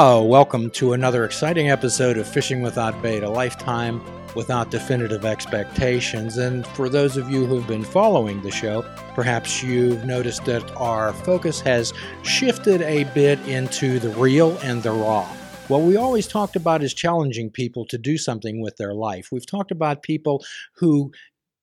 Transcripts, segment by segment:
Welcome to another exciting episode of Fishing Without Bait, a lifetime without definitive expectations. And for those of you who've been following the show, perhaps you've noticed that our focus has shifted a bit into the real and the raw. What we always talked about is challenging people to do something with their life. We've talked about people who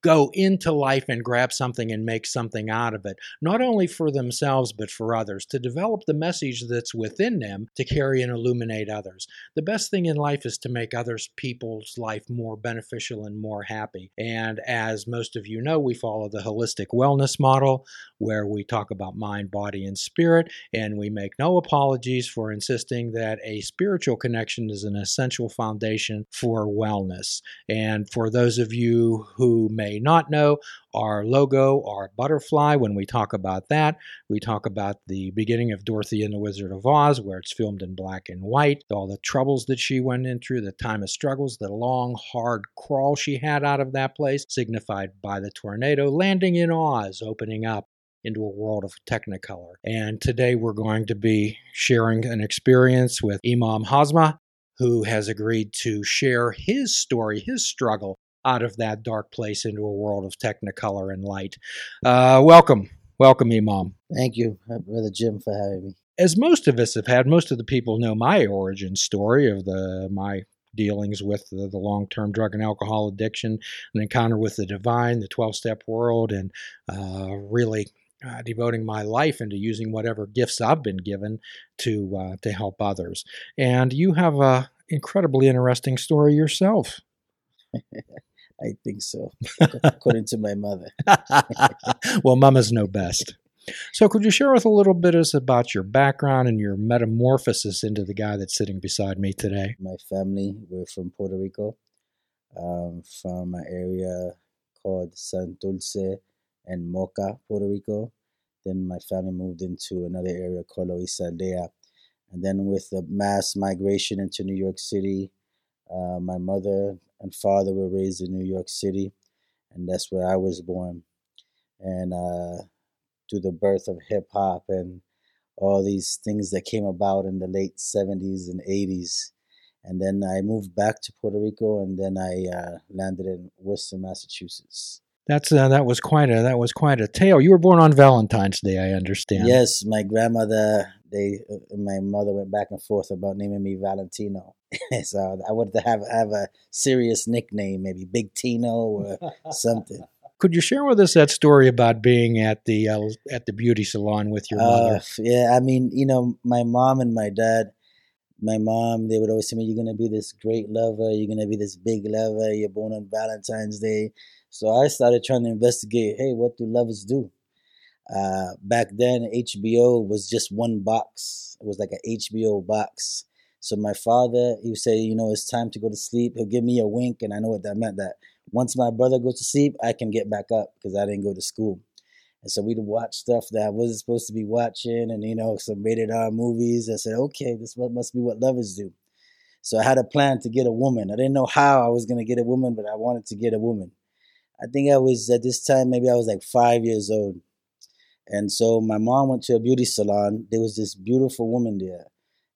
go into life and grab something and make something out of it, not only for themselves, but for others, to develop the message that's within them to carry and illuminate others. The best thing in life is to make others' people's life more beneficial and more happy. And as most of you know, we follow the holistic wellness model where we talk about mind, body, and spirit, and we make no apologies for insisting that a spiritual connection is an essential foundation for wellness. And for those of you who may may not know, our logo, our butterfly, when we talk about that, we talk about the beginning of Dorothy and the Wizard of Oz, where it's filmed in black and white, all the troubles that she went through, the time of struggles, the long, hard crawl she had out of that place, signified by the tornado, landing in Oz, opening up into a world of technicolor. And today we're going to be sharing an experience with Imam Hamza, who has agreed to share his story, his struggle out of that dark place into a world of technicolor and light. Uh, welcome. Welcome, Imam. Thank you, uh, Brother Jim, for having me. As most of us have had, most of the people know my origin story of the my dealings with the, the long term drug and alcohol addiction, an encounter with the divine, the 12 step world, and uh, really uh, devoting my life into using whatever gifts I've been given to uh, to help others. And you have a incredibly interesting story yourself. I think so, according to my mother. well, mamas know best. So, could you share with a little bit us about your background and your metamorphosis into the guy that's sitting beside me today? My family, we're from Puerto Rico, um, from an area called San Dulce and Moca, Puerto Rico. Then my family moved into another area called Loiza Aldea. And then with the mass migration into New York City, uh, my mother and father were raised in New York City, and that's where I was born. And uh, through the birth of hip hop and all these things that came about in the late 70s and 80s. And then I moved back to Puerto Rico, and then I uh, landed in Worcester, Massachusetts. That's uh, that was quite a that was quite a tale. You were born on Valentine's Day, I understand. Yes, my grandmother, they, uh, my mother went back and forth about naming me Valentino. so I wanted to have have a serious nickname, maybe Big Tino or something. Could you share with us that story about being at the uh, at the beauty salon with your mother? Uh, yeah, I mean, you know, my mom and my dad. My mom, they would always tell me, "You're gonna be this great lover. You're gonna be this big lover. You're born on Valentine's Day." So I started trying to investigate. Hey, what do lovers do? Uh, back then, HBO was just one box. It was like an HBO box so my father, he would say, you know, it's time to go to sleep. He'll give me a wink, and I know what that meant. That once my brother goes to sleep, I can get back up because I didn't go to school. And so we'd watch stuff that I wasn't supposed to be watching, and you know, some rated R movies. I said, okay, this must be what lovers do. So I had a plan to get a woman. I didn't know how I was going to get a woman, but I wanted to get a woman. I think I was at this time, maybe I was like five years old. And so my mom went to a beauty salon. There was this beautiful woman there.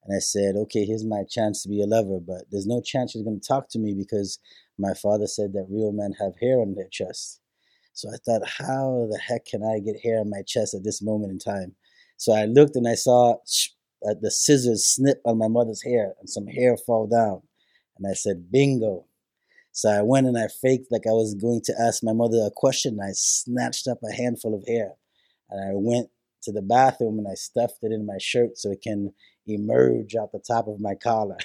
And I said, okay, here's my chance to be a lover, but there's no chance she's going to talk to me because my father said that real men have hair on their chest. So I thought, how the heck can I get hair on my chest at this moment in time? So I looked and I saw uh, the scissors snip on my mother's hair and some hair fall down. And I said, bingo. So I went and I faked like I was going to ask my mother a question. I snatched up a handful of hair and I went to the bathroom and I stuffed it in my shirt so it can emerge out the top of my collar.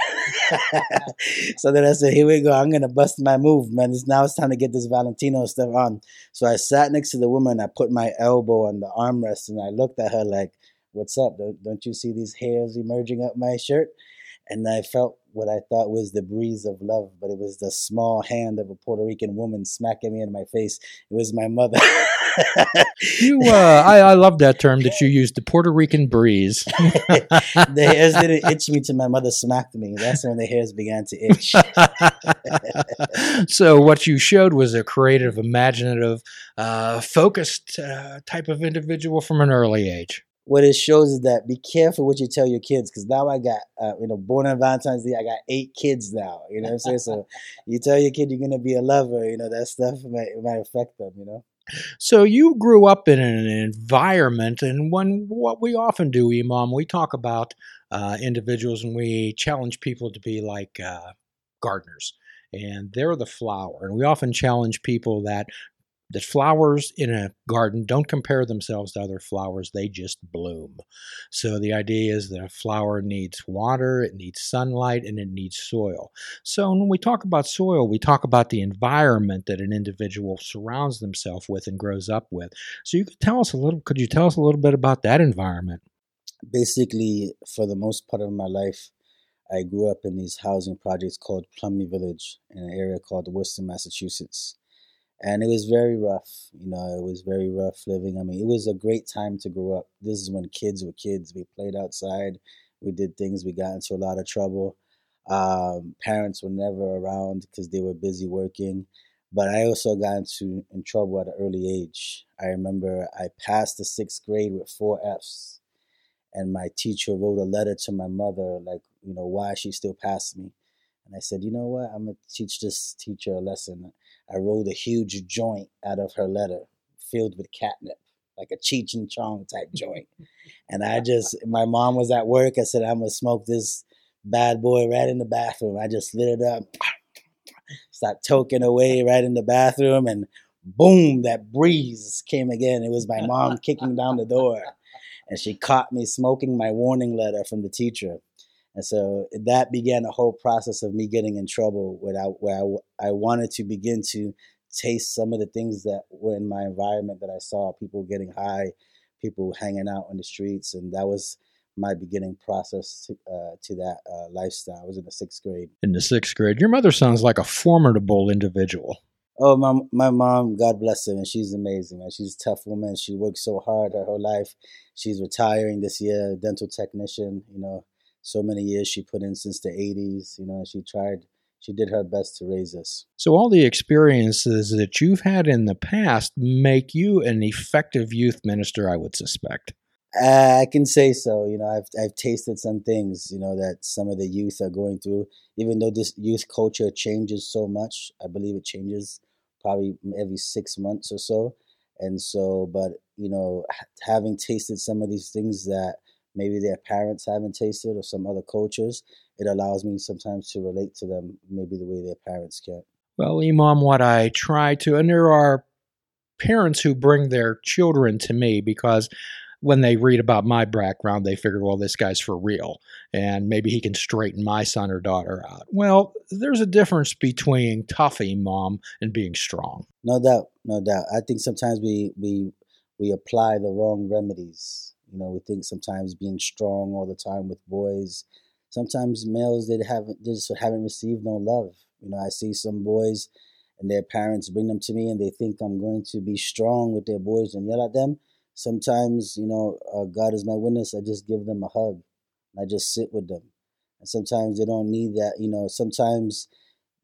so then I said, here we go. I'm going to bust my move, man. It's, now it's time to get this Valentino stuff on. So I sat next to the woman. I put my elbow on the armrest and I looked at her like, what's up? Don't, don't you see these hairs emerging up my shirt? And I felt what I thought was the breeze of love, but it was the small hand of a Puerto Rican woman smacking me in my face. It was my mother. you, uh, I, I love that term that you used, the Puerto Rican breeze. the hairs didn't itch me till my mother smacked me. That's when the hairs began to itch. so what you showed was a creative, imaginative, uh, focused uh, type of individual from an early age. What it shows is that be careful what you tell your kids because now I got uh, you know born on Valentine's Day I got eight kids now you know what I'm saying so you tell your kid you're gonna be a lover you know that stuff might might affect them you know. So you grew up in an environment, and when what we often do, Imam, we talk about uh, individuals and we challenge people to be like uh, gardeners, and they're the flower. And we often challenge people that that flowers in a garden don't compare themselves to other flowers, they just bloom. So the idea is that a flower needs water, it needs sunlight, and it needs soil. So when we talk about soil, we talk about the environment that an individual surrounds themselves with and grows up with. So you could tell us a little could you tell us a little bit about that environment? Basically, for the most part of my life, I grew up in these housing projects called Plumley Village in an area called Worcester, Massachusetts and it was very rough. You know, it was very rough living. I mean, it was a great time to grow up. This is when kids were kids. We played outside, we did things. We got into a lot of trouble. Um, parents were never around because they were busy working. But I also got into in trouble at an early age. I remember I passed the sixth grade with four Fs, and my teacher wrote a letter to my mother, like, you know, why she still passed me. And I said, you know what? I'm gonna teach this teacher a lesson. I rolled a huge joint out of her letter filled with catnip, like a Cheech and Chong type joint. And I just, my mom was at work. I said, I'm going to smoke this bad boy right in the bathroom. I just lit it up, start toking away right in the bathroom, and boom, that breeze came again. It was my mom kicking down the door. And she caught me smoking my warning letter from the teacher. And so that began a whole process of me getting in trouble where I, where I, I wanted to begin to taste some of the things that were in my environment that I saw people getting high, people hanging out on the streets. And that was my beginning process to, uh, to that uh, lifestyle. I was in the sixth grade. In the sixth grade. Your mother sounds like a formidable individual. Oh, my my mom, God bless her, and she's amazing. Man. She's a tough woman. She worked so hard her whole life. She's retiring this year, dental technician. You know, so many years she put in since the 80s. You know, she tried, she did her best to raise us. So, all the experiences that you've had in the past make you an effective youth minister, I would suspect. Uh, I can say so. You know, I've I've tasted some things. You know that some of the youth are going through. Even though this youth culture changes so much, I believe it changes probably every six months or so. And so, but you know, having tasted some of these things that maybe their parents haven't tasted or some other cultures, it allows me sometimes to relate to them maybe the way their parents can. Well, Imam, what I try to, and there are parents who bring their children to me because when they read about my background, they figure, well, this guy's for real, and maybe he can straighten my son or daughter out. Well, there's a difference between tough Imam and being strong. No doubt, no doubt. I think sometimes we we we apply the wrong remedies you know, we think sometimes being strong all the time with boys. Sometimes males they haven't just haven't received no love. You know, I see some boys and their parents bring them to me and they think I'm going to be strong with their boys and yell at them. Sometimes, you know, uh, God is my witness. I just give them a hug. I just sit with them. And sometimes they don't need that. You know, sometimes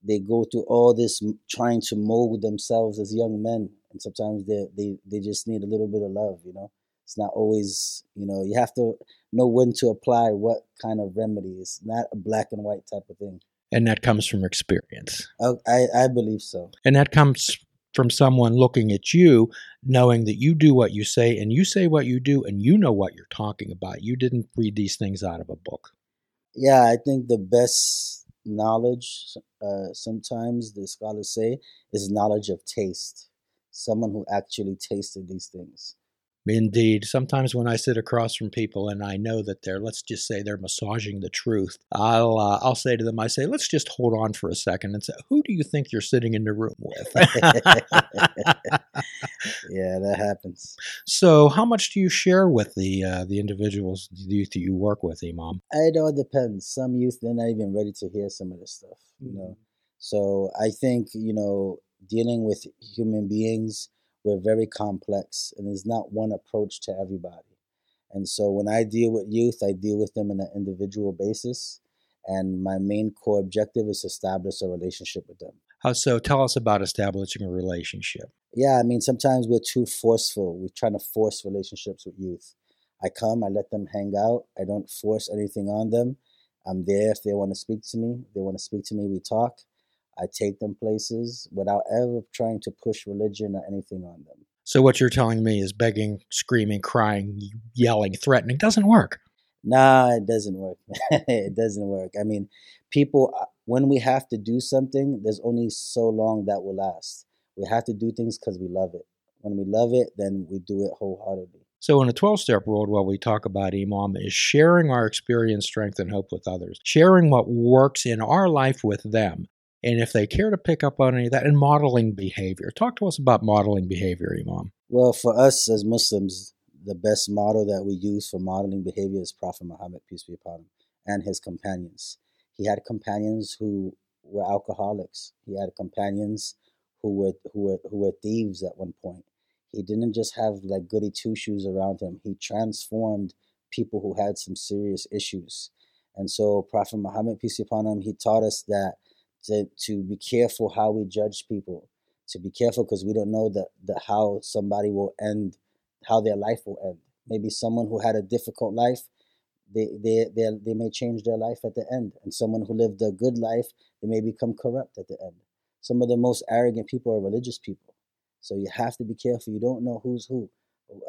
they go through all this trying to mold themselves as young men, and sometimes they they they just need a little bit of love. You know it's not always you know you have to know when to apply what kind of remedy. It's not a black and white type of thing. And that comes from experience. Oh, i i believe so. And that comes from someone looking at you knowing that you do what you say and you say what you do and you know what you're talking about. You didn't read these things out of a book. Yeah i think the best knowledge uh, sometimes the scholars say is knowledge of taste. Someone who actually tasted these things Indeed. Sometimes when I sit across from people and I know that they're, let's just say they're massaging the truth, I'll uh, I'll say to them, I say, let's just hold on for a second and say, who do you think you're sitting in the room with? yeah, that happens. So, how much do you share with the uh, the individuals, the youth that you work with, Imam? It all depends. Some youth they're not even ready to hear some of this stuff, you mm-hmm. know. So I think you know dealing with human beings we're very complex and there's not one approach to everybody. And so when I deal with youth, I deal with them on an individual basis. And my main core objective is to establish a relationship with them. How so? Tell us about establishing a relationship. Yeah, I mean, sometimes we're too forceful. We're trying to force relationships with youth. I come, I let them hang out. I don't force anything on them. I'm there if they want to speak to me. If they want to speak to me, we talk. I take them places without ever trying to push religion or anything on them. So what you're telling me is begging, screaming, crying, yelling, threatening doesn't work. Nah, it doesn't work. it doesn't work. I mean, people uh, when we have to do something, there's only so long that will last. We have to do things because we love it. When we love it, then we do it wholeheartedly. So, in a 12 step world, what we talk about, Imam, is sharing our experience, strength, and hope with others, sharing what works in our life with them. And if they care to pick up on any of that, and modeling behavior. Talk to us about modeling behavior, Imam. Well, for us as Muslims, the best model that we use for modeling behavior is Prophet Muhammad, peace be upon him, and his companions. He had companions who were alcoholics. He had companions who were who were who were thieves at one point. He didn't just have like goody two shoes around him. He transformed people who had some serious issues. And so Prophet Muhammad, peace be upon him, he taught us that to, to be careful how we judge people, to be careful because we don't know that the how somebody will end, how their life will end. Maybe someone who had a difficult life, they, they, they, they may change their life at the end. And someone who lived a good life, they may become corrupt at the end. Some of the most arrogant people are religious people. So you have to be careful. You don't know who's who.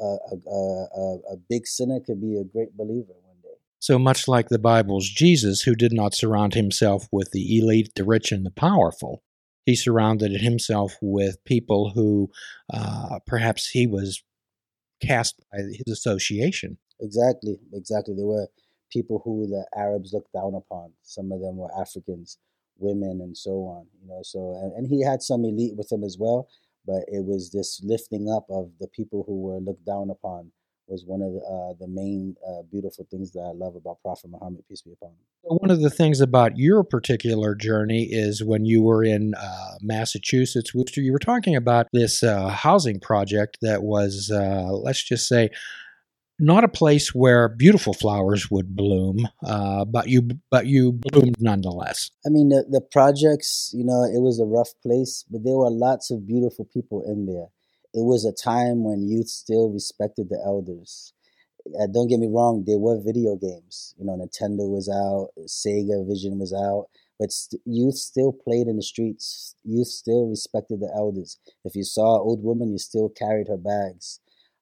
Uh, a, a, a, big sinner could be a great believer. So much like the Bible's Jesus, who did not surround himself with the elite, the rich, and the powerful, he surrounded himself with people who uh, perhaps he was cast by his association. Exactly, exactly. There were people who the Arabs looked down upon. Some of them were Africans, women, and so on. You know, so and, and he had some elite with him as well but it was this lifting up of the people who were looked down upon was one of the, uh, the main uh, beautiful things that I love about Prophet Muhammad, peace be upon him. One of the things about your particular journey is when you were in uh, Massachusetts, Worcester, you were talking about this uh, housing project that was, uh, let's just say, not a place where beautiful flowers would bloom, uh, but you but you bloomed nonetheless. I mean, the, the projects, you know, it was a rough place, but there were lots of beautiful people in there. It was a time when youth still respected the elders. Uh, don't get me wrong, there were video games. You know, Nintendo was out, Sega Vision was out, but st- youth still played in the streets. Youth still respected the elders. If you saw an old woman, you still carried her bags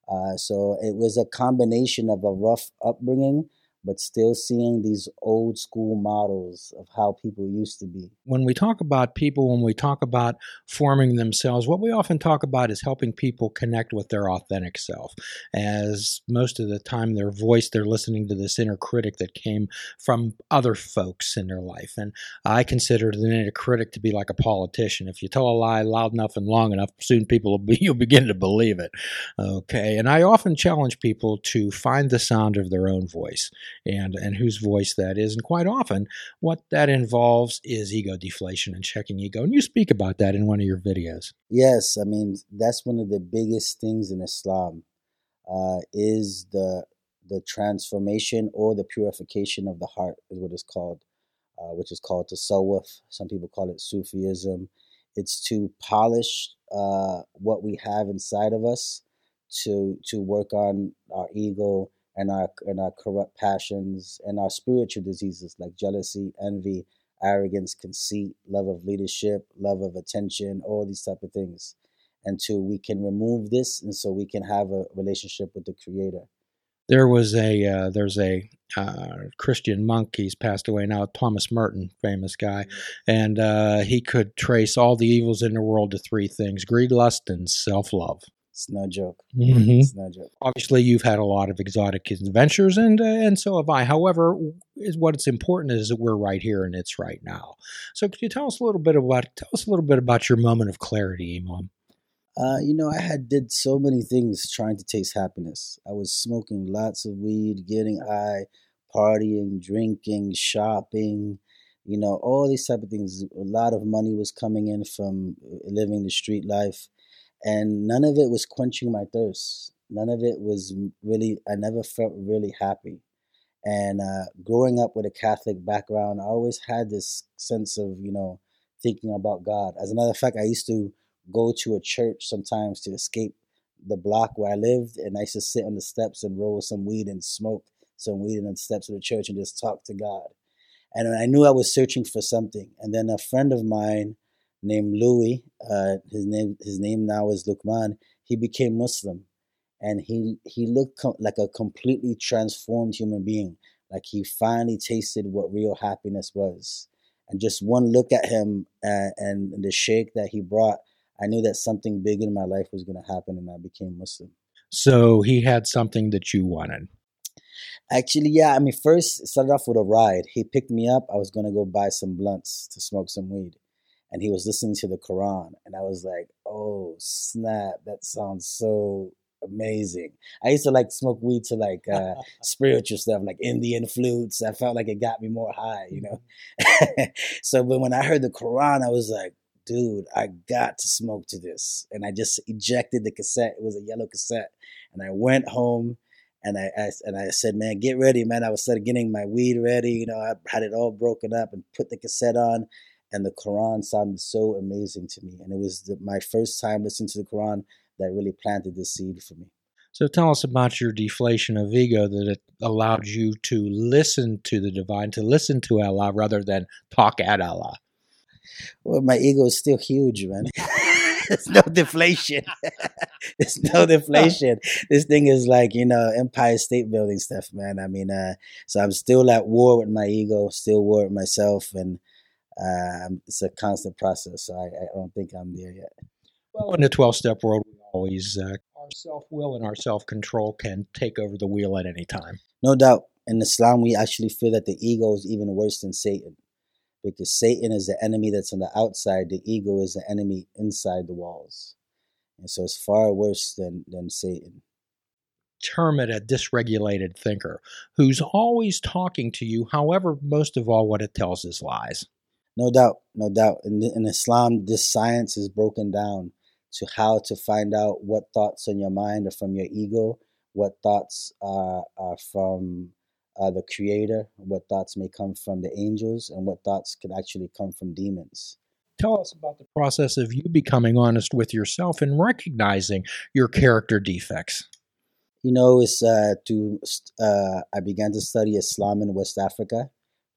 uh, so it was a combination of a rough upbringing but still seeing these old school models of how people used to be. When we talk about people, when we talk about forming themselves, what we often talk about is helping people connect with their authentic self. As most of the time, their voice, they're listening to this inner critic that came from other folks in their life. And I consider the inner critic to be like a politician. If you tell a lie loud enough and long enough, soon people will be, you'll begin to believe it. Okay. And I often challenge people to find the sound of their own voice and, and whose voice that is. And quite often, what that involves is ego deflation and checking ego. And you speak about that in one of your videos. Yes, I mean, that's one of the biggest things in Islam uh, is the the transformation or the purification of the heart is what it's called, uh, which is called tasawwuf. Some people call it Sufism. It's to polish uh, what we have inside of us to to work on our ego and our and our corrupt passions and our spiritual diseases like jealousy, envy, arrogance, conceit, love of leadership, love of attention, all these type of things. Until we can remove this, and so we can have a relationship with the Creator. There was a uh, there's a uh, Christian monk. He's passed away now. Thomas Merton, famous guy, mm-hmm. and uh, he could trace all the evils in the world to three things: greed, lust, and self love. It's no joke. Mm-hmm. It's no joke. Obviously, you've had a lot of exotic adventures, and uh, and so have I. However, is what's important is that we're right here and it's right now. So, could you tell us a little bit about tell us a little bit about your moment of clarity, Imam? Uh, you know, I had did so many things trying to taste happiness. I was smoking lots of weed, getting high, partying, drinking, shopping, you know, all these type of things. A lot of money was coming in from uh, living the street life and none of it was quenching my thirst. None of it was really. I never felt really happy. And uh, growing up with a Catholic background, I always had this sense of you know thinking about God. As a matter of fact, I used to go to a church sometimes to escape the block where I lived, and I used to sit on the steps and roll some weed and smoke some weed on the steps of the church and just talk to God. And I knew I was searching for something. And then a friend of mine named Louis, uh, his name his name now is Lukman. He became Muslim, and he he looked com- like a completely transformed human being. Like he finally tasted what real happiness was. And just one look at him uh, and the shake that he brought, I knew that something big in my life was going to happen, and I became Muslim. So he had something that you wanted. Actually, yeah. I mean, first started off with a ride. He picked me up. I was gonna go buy some blunts to smoke some weed, and he was listening to the Quran, and I was like, "Oh snap! That sounds so amazing." I used to like smoke weed to like uh, spiritual stuff, like Indian flutes. I felt like it got me more high, you know. Mm-hmm. so, but when I heard the Quran, I was like, dude, I got to smoke to this. And I just ejected the cassette. It was a yellow cassette. And I went home and I, I, and I said, man, get ready, man. I was started getting my weed ready. You know, I had it all broken up and put the cassette on, and the Quran sounded so amazing to me. And it was the, my first time listening to the Quran that really planted the seed for me. So tell us about your deflation of ego that it allowed you to listen to the divine, to listen to Allah rather than talk at Allah. Well, my ego is still huge, man. There's no deflation. There's no deflation. This thing is like, you know, Empire State Building stuff, man. I mean, uh, so I'm still at war with my ego, still war with myself, and uh, it's a constant process. So I, I, don't think I'm there yet. Well, in the 12 step world, we always, uh, our self will and our self control can take over the wheel at any time. No doubt. In Islam, we actually feel that the ego is even worse than Satan because Satan is the enemy that's on the outside, the ego is the enemy inside the walls. And so it's far worse than, than Satan. Term it a dysregulated thinker who's always talking to you, however, most of all, what it tells is lies. No doubt, no doubt. In, in Islam, this science is broken down to how to find out what thoughts on your mind are from your ego, what thoughts are, are from uh, the creator, what thoughts may come from the angels, and what thoughts could actually come from demons. Tell us about the process of you becoming honest with yourself and recognizing your character defects. You know, it's uh, to uh, I began to study Islam in West Africa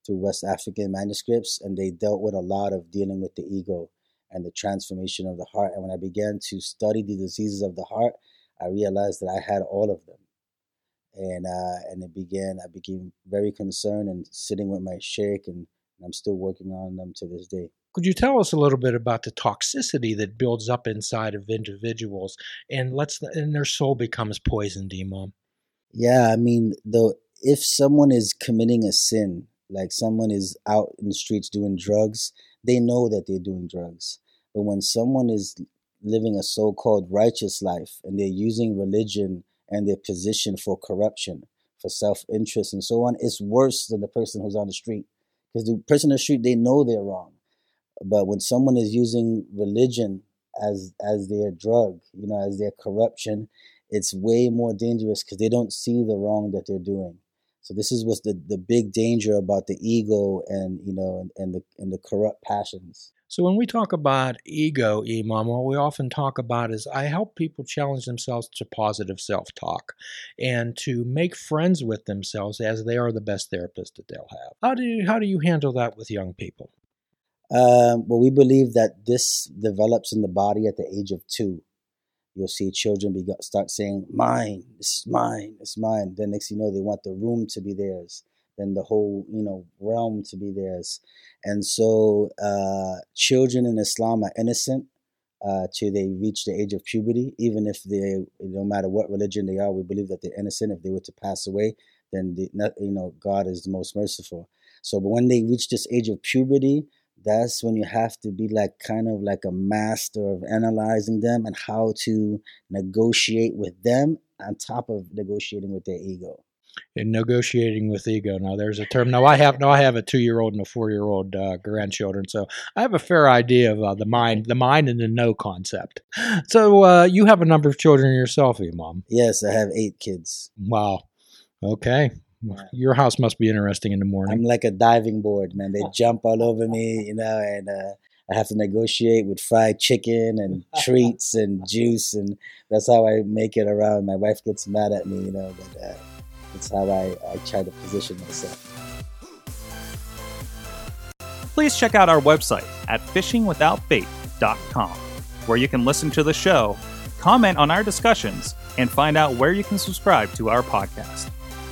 through West African manuscripts, and they dealt with a lot of dealing with the ego and the transformation of the heart. And when I began to study the diseases of the heart, I realized that I had all of them and uh, and it began. I became very concerned and sitting with my sheikh, and I'm still working on them to this day. Could you tell us a little bit about the toxicity that builds up inside of individuals, and lets and their soul becomes poisoned, Imam? Yeah, I mean, though, if someone is committing a sin, like someone is out in the streets doing drugs, they know that they're doing drugs. But when someone is living a so-called righteous life and they're using religion and their position for corruption, for self interest, and so on it's worse than the person who's on the street. Because the person on the street, they know they're wrong. But when someone is using religion as as their drug, you know, as their corruption, it's way more dangerous because they don't see the wrong that they're doing. So this is what's the, the big danger about the ego and you know and, and the and the corrupt passions. So when we talk about ego, Imam, what we often talk about is I help people challenge themselves to positive self-talk and to make friends with themselves as they are the best therapist that they'll have. How do you, how do you handle that with young people? Um, well, we believe that this develops in the body at the age of two. You'll see children be, start saying, "Mine, this is mine, it's mine." Then next you know, they want the room to be theirs then the whole you know realm to be theirs. And so uh, children in islam are innocent uh, till they reach the age of puberty. Even if they no matter what religion they are we believe that they're innocent. If they were to pass away then the, you know god is the most merciful. So but when they reach this age of puberty that's when you have to be like kind of like a master of analyzing them and how to negotiate with them on top of negotiating with their ego in negotiating with ego. Now, there's a term. Now, I have no, I have a two-year-old and a four-year-old uh, grandchildren, so I have a fair idea of uh, the mind, the mind and the no concept. So, uh, you have a number of children yourself, Mom? Yes, I have eight kids. Wow. Okay. Your house must be interesting in the morning. I'm like a diving board, man. They jump all over me, you know, and uh, I have to negotiate with fried chicken and treats and juice, and that's how I make it around. My wife gets mad at me, you know, but uh, that's how I, I try to position myself. Please check out our website at fishingwithoutbait.com, where you can listen to the show, comment on our discussions, and find out where you can subscribe to our podcast.